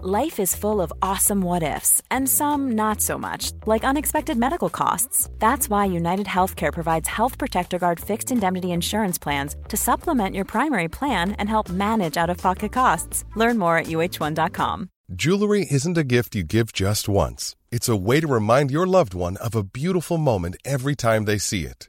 Life is full of awesome what ifs, and some not so much, like unexpected medical costs. That's why United Healthcare provides Health Protector Guard fixed indemnity insurance plans to supplement your primary plan and help manage out of pocket costs. Learn more at uh1.com. Jewelry isn't a gift you give just once, it's a way to remind your loved one of a beautiful moment every time they see it.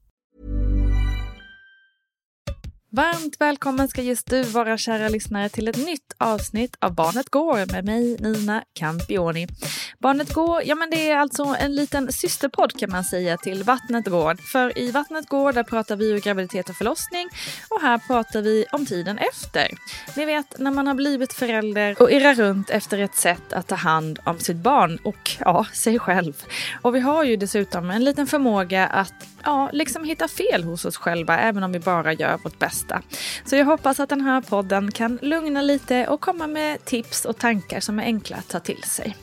Varmt välkommen ska just du vara kära lyssnare till ett nytt avsnitt av Barnet Går med mig Nina Campioni. Barnet Går, ja men det är alltså en liten systerpodd kan man säga till Vattnet Går. För i Vattnet Går där pratar vi ju graviditet och förlossning och här pratar vi om tiden efter. Ni vet när man har blivit förälder och irrar runt efter ett sätt att ta hand om sitt barn och ja, sig själv. Och vi har ju dessutom en liten förmåga att ja, liksom hitta fel hos oss själva även om vi bara gör vårt bästa. Så jag hoppas att den här podden kan lugna lite och komma med tips och tankar som är enkla att ta till sig.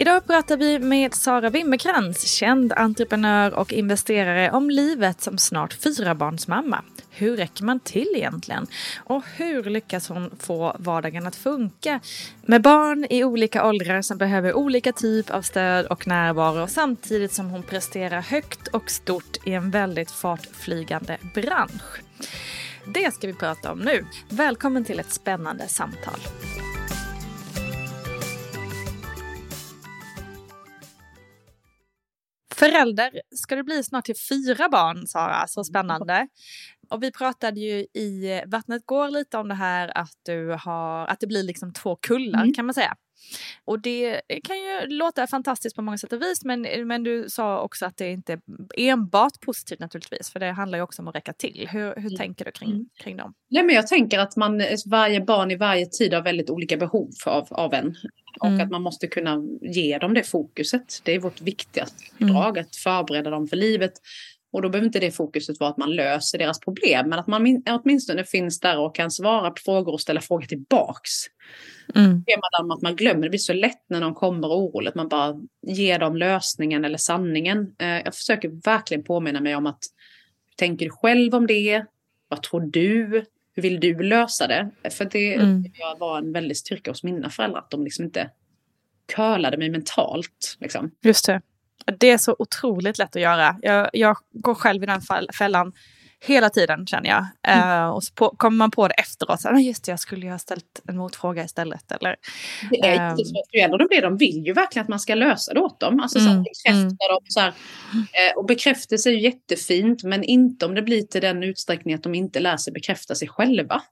Idag pratar vi med Sara Wimmerkrans, känd entreprenör och investerare om livet som snart fyrabarnsmamma. Hur räcker man till egentligen? Och hur lyckas hon få vardagen att funka? Med barn i olika åldrar som behöver olika typ av stöd och närvaro samtidigt som hon presterar högt och stort i en väldigt fartflygande bransch. Det ska vi prata om nu. Välkommen till ett spännande samtal. Förälder ska det bli snart till fyra barn, Sara. Så spännande. Och vi pratade ju i Vattnet går lite om det här att, du har, att det blir liksom två kullar mm. kan man säga. Och det kan ju låta fantastiskt på många sätt och vis men, men du sa också att det inte är enbart positivt naturligtvis för det handlar ju också om att räcka till. Hur, hur mm. tänker du kring, mm. kring dem? Nej, men jag tänker att man, varje barn i varje tid har väldigt olika behov av, av en. Och mm. att man måste kunna ge dem det fokuset. Det är vårt viktigaste mm. drag, att förbereda dem för livet. Och då behöver inte det fokuset vara att man löser deras problem, men att man åtminstone finns där och kan svara på frågor och ställa frågor tillbaks. Mm. Temat att man glömmer, det blir så lätt när någon kommer oroligt, man bara ger dem lösningen eller sanningen. Eh, jag försöker verkligen påminna mig om att tänker du själv om det? Vad tror du? Hur vill du lösa det? För det mm. var en väldig styrka hos mina föräldrar, att de liksom inte curlade mig mentalt. Liksom. Just det. Det är så otroligt lätt att göra. Jag, jag går själv i den fällan hela tiden känner jag. Mm. Uh, och så på, kommer man på det efteråt, så, ah, just det, jag skulle ju ha ställt en motfråga istället. Eller, det är uh, jättesvårt, ju det, de vill ju verkligen att man ska lösa det åt dem. Alltså, mm, så bekräfta mm. dem. Så här, uh, och bekräftelse är ju jättefint, men inte om det blir till den utsträckning att de inte lär sig bekräfta sig själva.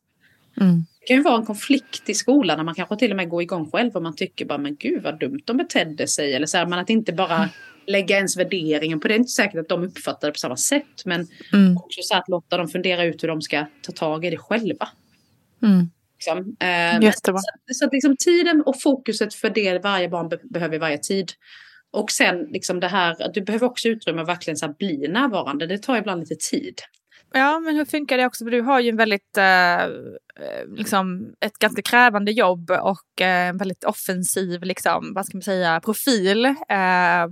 Mm. Det kan ju vara en konflikt i skolan när man kanske till och med går igång själv och man tycker bara men gud vad dumt de betedde sig. Eller så här, men att inte bara lägga ens värderingen på det. Det är inte säkert att de uppfattar det på samma sätt. Men mm. också så att låta dem fundera ut hur de ska ta tag i det själva. Mm. Liksom. Eh, så, så att liksom tiden och fokuset för det varje barn be behöver i varje tid. Och sen liksom det här, du behöver också utrymme att verkligen så bli närvarande. Det tar ibland lite tid. Ja, men hur funkar det också? För du har ju en väldigt, eh, liksom, ett ganska krävande jobb och eh, en väldigt offensiv, liksom, vad ska man säga, profil. Eh,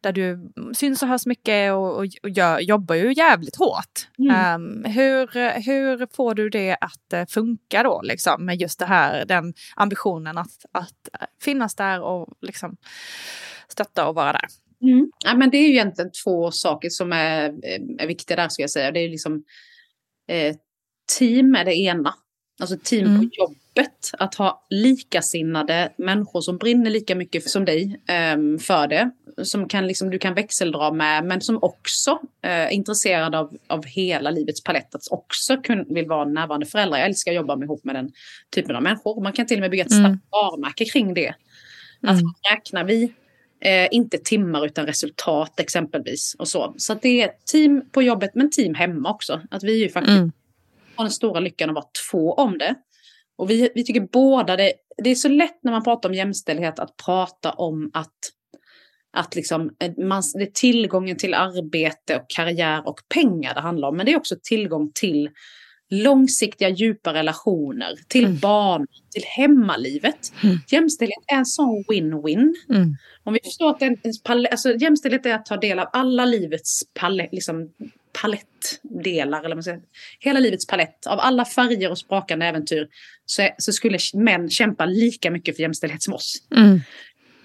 där du syns och hörs mycket och, och, och gör, jobbar ju jävligt hårt. Mm. Um, hur, hur får du det att uh, funka då, liksom, med just det här, den ambitionen att, att finnas där och liksom stötta och vara där? Mm. Ja, men det är ju egentligen två saker som är, är viktiga där, ska jag säga. Det är liksom eh, team är det ena. Alltså team mm. på jobbet. Att ha likasinnade människor som brinner lika mycket som dig eh, för det. Som kan, liksom, du kan växeldra med, men som också eh, är intresserade av, av hela livets palett. Att också kun, vill vara närvarande föräldrar. Jag älskar att jobba med, ihop med den typen av människor. Man kan till och med bygga ett mm. starkt varumärke kring det. Att mm. räknar vi Eh, inte timmar utan resultat exempelvis. Och så så det är team på jobbet men team hemma också. Att vi ju faktiskt mm. har den stora lyckan att vara två om det. Och vi, vi tycker båda det, det är så lätt när man pratar om jämställdhet att prata om att, att liksom, eh, man, det är tillgången till arbete och karriär och pengar det handlar om. Men det är också tillgång till långsiktiga djupa relationer, till mm. barn, till hemmalivet. Mm. Jämställdhet är en sån win-win. Mm. Om vi förstår att en, alltså, jämställdhet är att ta del av alla livets palett, liksom, palettdelar, eller man säger, hela livets palett, av alla färger och sprakande äventyr, så, så skulle män kämpa lika mycket för jämställdhet som oss. Mm.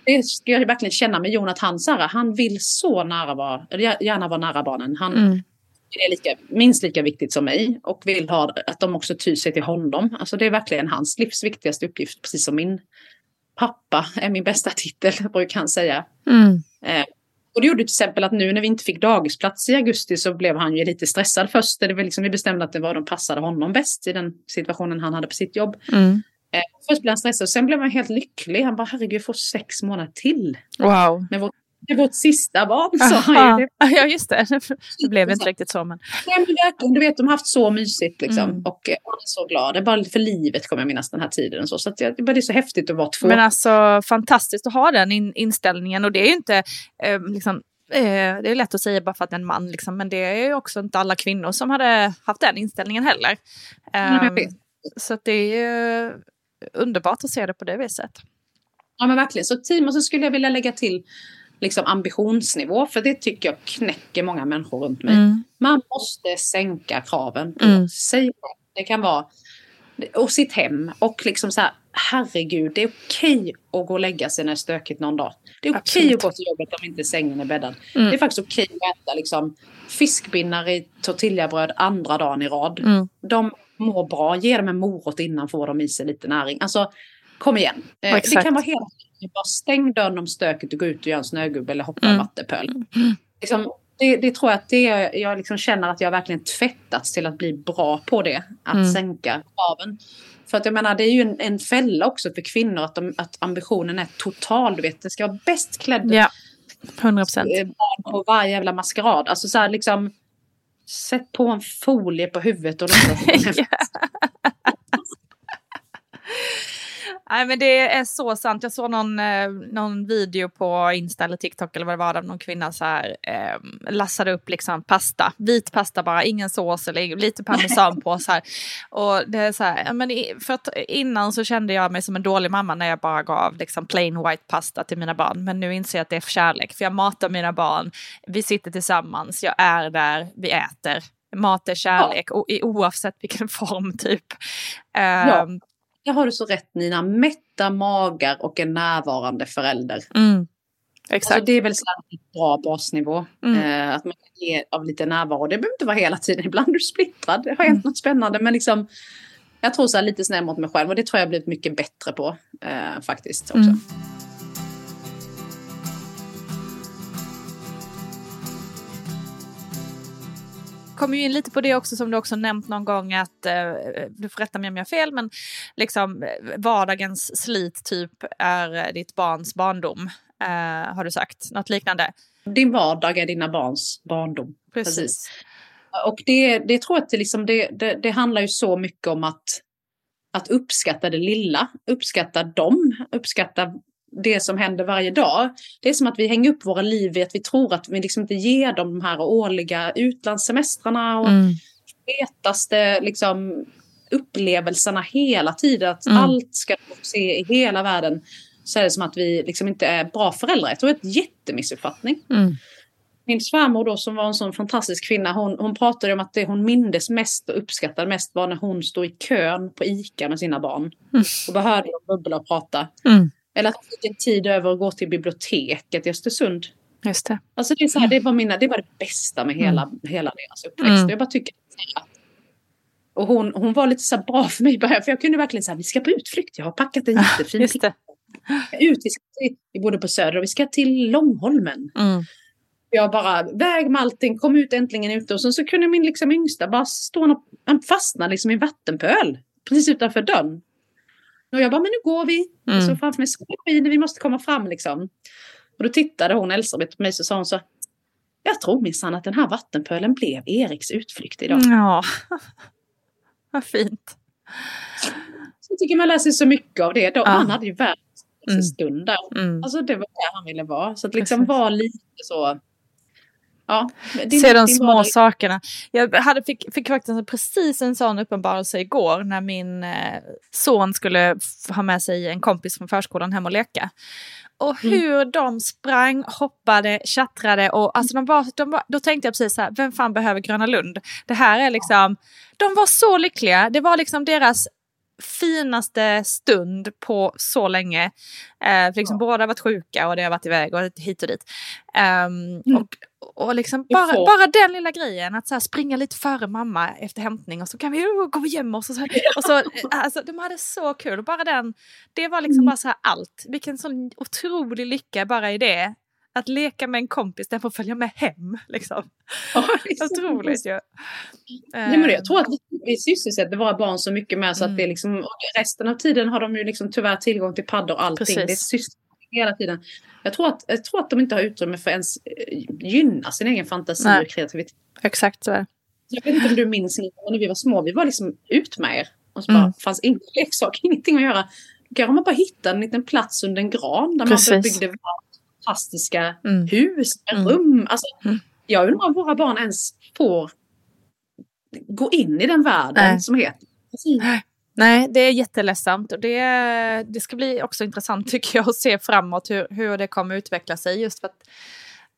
Det ska jag verkligen känna med Jonathan Sara. Han vill så nära vara, gärna vara nära barnen. Han, mm det är lika, minst lika viktigt som mig och vill ha att de också tyr sig till honom. Alltså det är verkligen hans livs viktigaste uppgift, precis som min pappa är min bästa titel, brukar han säga. Mm. Eh, och det gjorde till exempel att nu när vi inte fick dagisplats i augusti så blev han ju lite stressad först. Det var liksom, vi bestämde att det var de passade honom bäst i den situationen han hade på sitt jobb. Mm. Eh, först blev han stressad och sen blev han helt lycklig. Han bara herregud, jag får sex månader till. Wow. Med vårt det är vårt sista barn sa han Ja, just det. Det blev inte riktigt så. Men... Nej, men verkligen. Du vet, de har haft så mysigt liksom. Mm. Och han är så glad. Det är bara för livet kommer jag minnas den här tiden. Och så så att det, det är så häftigt att vara två. Men alltså fantastiskt att ha den in inställningen. Och det är ju inte eh, liksom eh, det är lätt att säga bara för att det är en man, liksom, men det är ju också inte alla kvinnor som hade haft den inställningen heller. Um, så det är ju underbart att se det på det viset. Ja men verkligen, så team och så skulle jag vilja lägga till liksom ambitionsnivå. För det tycker jag knäcker många människor runt mig. Mm. Man måste sänka kraven på mm. sig. Det kan vara och sitt hem och liksom så här, herregud, det är okej att gå och lägga sig när det är stökigt någon dag. Det är okej att gå till jobbet om inte sängen är bäddad. Mm. Det är faktiskt okej att äta liksom, fiskbinnar i tortillabröd andra dagen i rad. Mm. De mår bra, ge dem en morot innan får de i sig lite näring. Alltså, kom igen. Eh, det kan vara helt bara stäng dörren om stöket och gå ut och gör en snögubbe eller hoppa mm. vattepöl. Mm. Liksom, det, det, tror jag att det, jag liksom känner att jag verkligen tvättats till att bli bra på det. Att mm. sänka kraven. För att jag menar det är ju en, en fälla också för kvinnor att, de, att ambitionen är total. Du vet, det ska vara bäst klädd. Ja, 100 procent. Eh, på varje jävla maskerad. Alltså så här liksom. Sätt på en folie på huvudet och låtsas Nej men det är så sant. Jag såg någon, eh, någon video på Insta eller TikTok eller vad det var där någon kvinna så här eh, lassade upp liksom pasta, vit pasta bara, ingen sås eller lite parmesan på så här. Och det är så här, men för att innan så kände jag mig som en dålig mamma när jag bara gav liksom plain white pasta till mina barn. Men nu inser jag att det är för kärlek, för jag matar mina barn, vi sitter tillsammans, jag är där, vi äter. Mat är kärlek, ja. oavsett vilken form typ. Ja. Um, där har du så rätt Nina. Mätta magar och en närvarande förälder. Mm. Exakt. Alltså, det är väl en bra basnivå. Mm. Eh, att man kan ge av lite närvaro. Det behöver inte vara hela tiden. Ibland är du splittrad. Det har hänt mm. något spännande. Men liksom, jag tror så här, lite snäll mot mig själv. Och det tror jag har blivit mycket bättre på. Eh, faktiskt också. Mm. Kommer ju in lite på det också som du också nämnt någon gång att, eh, du får rätta mig om jag har fel, men liksom eh, vardagens slit typ är ditt barns barndom, eh, har du sagt. Något liknande. Din vardag är dina barns barndom. Precis. Precis. Och det, det tror jag att det, liksom, det, det, det handlar ju så mycket om att att uppskatta det lilla, uppskatta dem, uppskatta det som händer varje dag. Det är som att vi hänger upp våra liv i att vi tror att vi liksom inte ger dem de här årliga utlandssemestrarna och mm. hetaste liksom, upplevelserna hela tiden. Att Mm. allt ska se i hela världen. Så är det som att vi liksom inte är bra föräldrar. Jag tror det är ett jättemissuppfattning. Mm. Min svärmor då som var en sån fantastisk kvinna, hon, hon pratade om att det hon mindes mest och uppskattade mest var när hon stod i kön på ICA med sina barn. Och bara hörde dem bubbla och prata. Mm. Eller att hon fick en tid över att gå till biblioteket i Östersund. Just det. Alltså det, är så här, det, var mina, det var det bästa med hela, hela deras uppväxt. Mm. Jag bara tycker att och hon, hon var lite så bra för mig för jag kunde verkligen säga vi ska på utflykt, jag har packat en jättefin Just det. ut, vi, ska till, vi bodde på Söder och vi ska till Långholmen. Mm. Jag bara, väg med allting, kom ut äntligen ute. Och sen så kunde min liksom yngsta bara stå och han fastnade liksom i en vattenpöl. Precis utanför dörren. Och jag bara, men nu går vi. Mm. Så framför mig, skiner, vi måste komma fram liksom. Och då tittade hon, Elsebeth, på mig så sa hon så. Jag tror minsann att den här vattenpölen blev Eriks utflykt idag. Ja. Vad fint. Så jag tycker man lär sig så mycket av det. Då, Ja. Han hade ju världens Mm. stund där. Mm. Alltså det var där han ville vara. Så att liksom vara lite så. Ja, din- Se de små vardag- sakerna. Jag hade, fick, fick faktiskt precis en sån uppenbarelse igår när min eh, son skulle ha med sig en kompis från förskolan hem och leka. Och Mm. hur de sprang, hoppade, tjattrade och alltså de var, de var, då tänkte jag precis så här, vem fan behöver Gröna Lund? Det här är liksom, de var så lyckliga. Det var liksom deras finaste stund på så länge. Eh, för liksom Båda har varit sjuka och det har varit iväg och hit och dit. Ehm, Mm. och, och liksom bara, bara den lilla grejen, att så springa lite före mamma efter hämtning och så kan vi oh, gå och gömma oss. Och så, och så, alltså, de hade så kul. Och bara den, det var liksom Mm. bara så allt. Vilken sån otrolig lycka bara i det. Att leka med en kompis, den får följa med hem. Liksom. Ja. Otroligt ju. Nej, men jag tror att vi, sysselsätter våra barn så mycket med så Mm. att det är liksom, resten av tiden har de ju liksom tyvärr tillgång till paddor och allting. Precis. Det är hela tiden. Jag tror, att, jag tror att de inte har utrymme för ens eh, gynna sin egen fantasi Nej. och kreativitet. Exakt så är. Jag vet inte om du minns när vi var små, vi var liksom ut med er. Och så bara, Mm. fanns ingen leksak, ingenting att göra. Kanske man bara hittade en liten plats under en gran där man Precis. byggde fantastiska Mm. hus, Mm. rum. Alltså, Mm. Jag undrar om våra barn ens får gå in i den världen Nej. som heter. Nej, det är jätteledsamt och det, det ska bli också intressant tycker jag att se framåt hur, hur det kommer utveckla sig. Just för att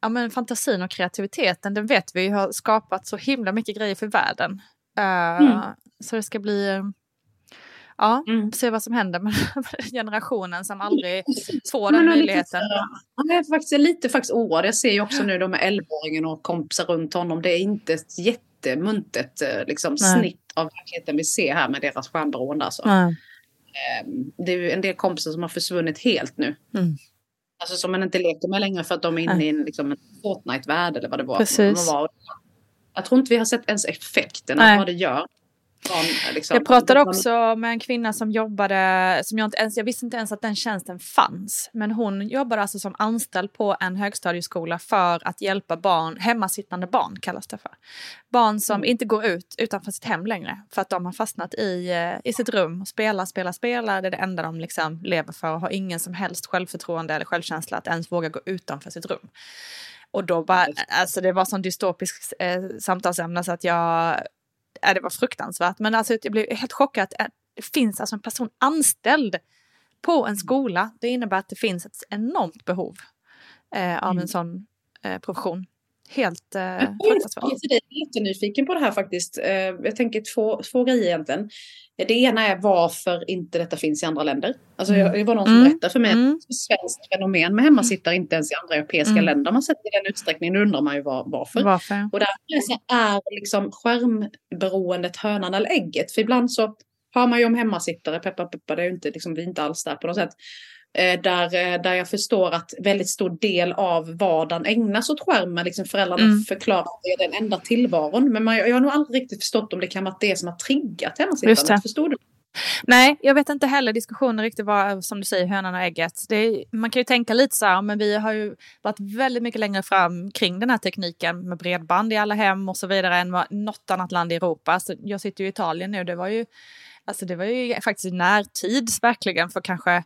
ja, men fantasin och kreativiteten, den vet vi har skapat så himla mycket grejer för världen. Eh, Mm. Så det ska bli, ja, Mm. se vad som händer med generationen som aldrig får den möjligheten. Jag är faktiskt lite faktiskt oroad. Jag ser ju också nu då med 11-åringen och kompisar runt honom. Det är inte ett jättemuntet eh, liksom, Nej. snitt av verkligheten vi ser här med deras skärmberoende. Alltså. Nej. Ehm, Det är ju en del kompisar som har försvunnit helt nu. Mm. Alltså som man inte leker med längre för att de är inne Nej. i en, liksom, en Fortnite-värld eller vad det var. Precis. Jag tror inte vi har sett ens effekten av vad det gör. Barn, liksom, Jag pratade de- också med en kvinna som jobbade, som jag inte ens, jag visste inte ens att den tjänsten fanns. Men hon jobbade alltså som anställd på en högstadieskola för att hjälpa barn, hemmasittande barn kallas det för. Barn som Mm. inte går ut utanför sitt hem längre för att de har fastnat i, eh, i sitt rum och spelar, spelar, spelar. Det är det enda de liksom lever för och har ingen som helst självförtroende eller självkänsla att ens våga gå utanför sitt rum. Och då bara, alltså det var sån dystopisk eh, samtalsämne så att jag, äh, det var fruktansvärt. Men alltså jag blev helt chockad att äh, det finns alltså en person anställd på en skola. Det innebär att det finns ett enormt behov eh, av Mm. en sån eh, profession. Helt eh, Jag är jättenyfiken på det här faktiskt. Eh, Jag tänker två, två grejer egentligen. Det ena är varför inte detta finns i andra länder. Alltså jag, det var någon som Mm. berättade för mig Mm. att svenskt fenomen med hemmasittare inte ens i andra europeiska Mm. länder. Man sett i den utsträckningen, då undrar man ju var, varför. Varför? Och därför så är liksom skärmberoendet hönan eller ägget. För ibland så har man ju om hemmasittare, peppa peppa, det är inte, liksom, vi är inte alls där på något sätt. Eh, där, eh, där jag förstår att väldigt stor del av vardagen ägnas åt skärmen. Liksom föräldrarna Mm. förklarar att det är den enda tillvaron. Men man, jag har nog aldrig riktigt förstått om det kan vara det som har triggat hemmasittandet. Förstår du? Nej, jag vet inte heller diskussionen riktigt vad, som du säger, hönan och ägget. Är, man kan ju tänka lite så här, men vi har ju varit väldigt mycket längre fram kring den här tekniken med bredband i alla hem och så vidare än vad något annat land i Europa. Alltså, jag sitter ju i Italien nu, det var ju, alltså det var ju faktiskt i närtid verkligen för kanske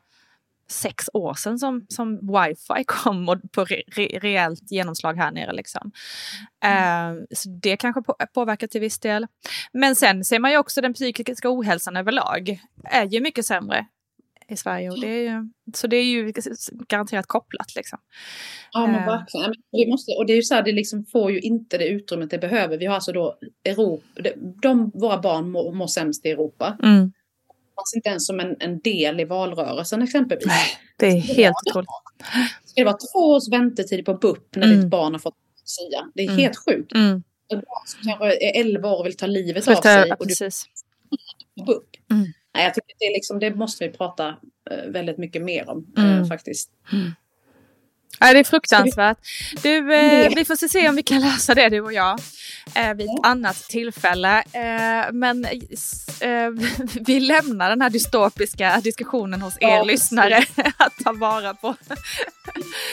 sex år sedan som, som wifi kom och på re, re, reellt genomslag här nere. Liksom. Mm. Uh, så det kanske på, påverkar till viss del. Men sen ser man ju också den psykiska ohälsan överlag är ju mycket sämre i Sverige. Och det är ju, så det är ju garanterat kopplat. Liksom. Ja, men verkligen. Vi måste, och det är ju så här, det liksom får ju inte det utrymmet det behöver. Vi har alltså då Europa, de, våra barn mår, mår sämst i Europa. Mm fanns inte ens som en, en del i valrörelsen exempelvis. Nej, det är helt otroligt. Det vara två års väntetid på BUP när mm. ditt barn har fått SIA? Det är mm. helt sjukt. Mm. Ett barn som kanske är 11 år och vill ta livet av sig. Ja, precis. Du, BUP. Mm. Nej, jag tycker det, är liksom, det måste vi prata uh, väldigt mycket mer om uh, faktiskt. Mm. Ja, det är fruktansvärt. Du, eh, vi får se om vi kan lösa det du och jag eh, vid ett annat tillfälle. Eh, men eh, vi lämnar den här dystopiska diskussionen hos er ja, lyssnare att ta vara på.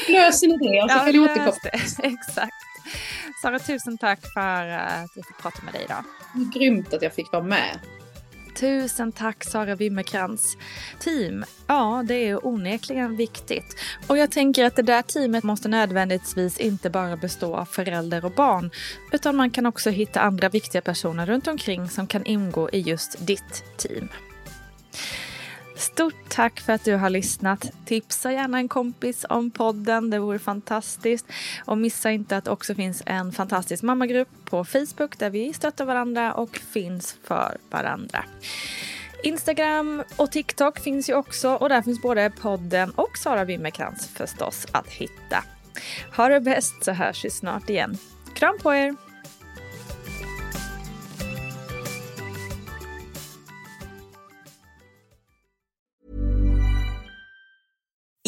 Löser ni det och så ja, kan ni återkomma. Exakt. Sara, tusen tack för att vi fick prata med dig idag. Grymt att jag fick vara med. Tusen tack Sara Wimmerkrans. Team, ja det är onekligen viktigt. Och jag tänker att det där teamet måste nödvändigtvis inte bara bestå av förälder och barn. Utan man kan också hitta andra viktiga personer runt omkring som kan ingå i just ditt team. Stort tack för att du har lyssnat. Tipsa gärna en kompis om podden, det vore fantastiskt. Och missa inte att det också finns en fantastisk mammagrupp på Facebook där vi stöttar varandra och finns för varandra. Instagram och TikTok finns ju också och där finns både podden och Sara Wimmerkrans förstås att hitta. Ha det bäst så hörs vi snart igen. Kram på er!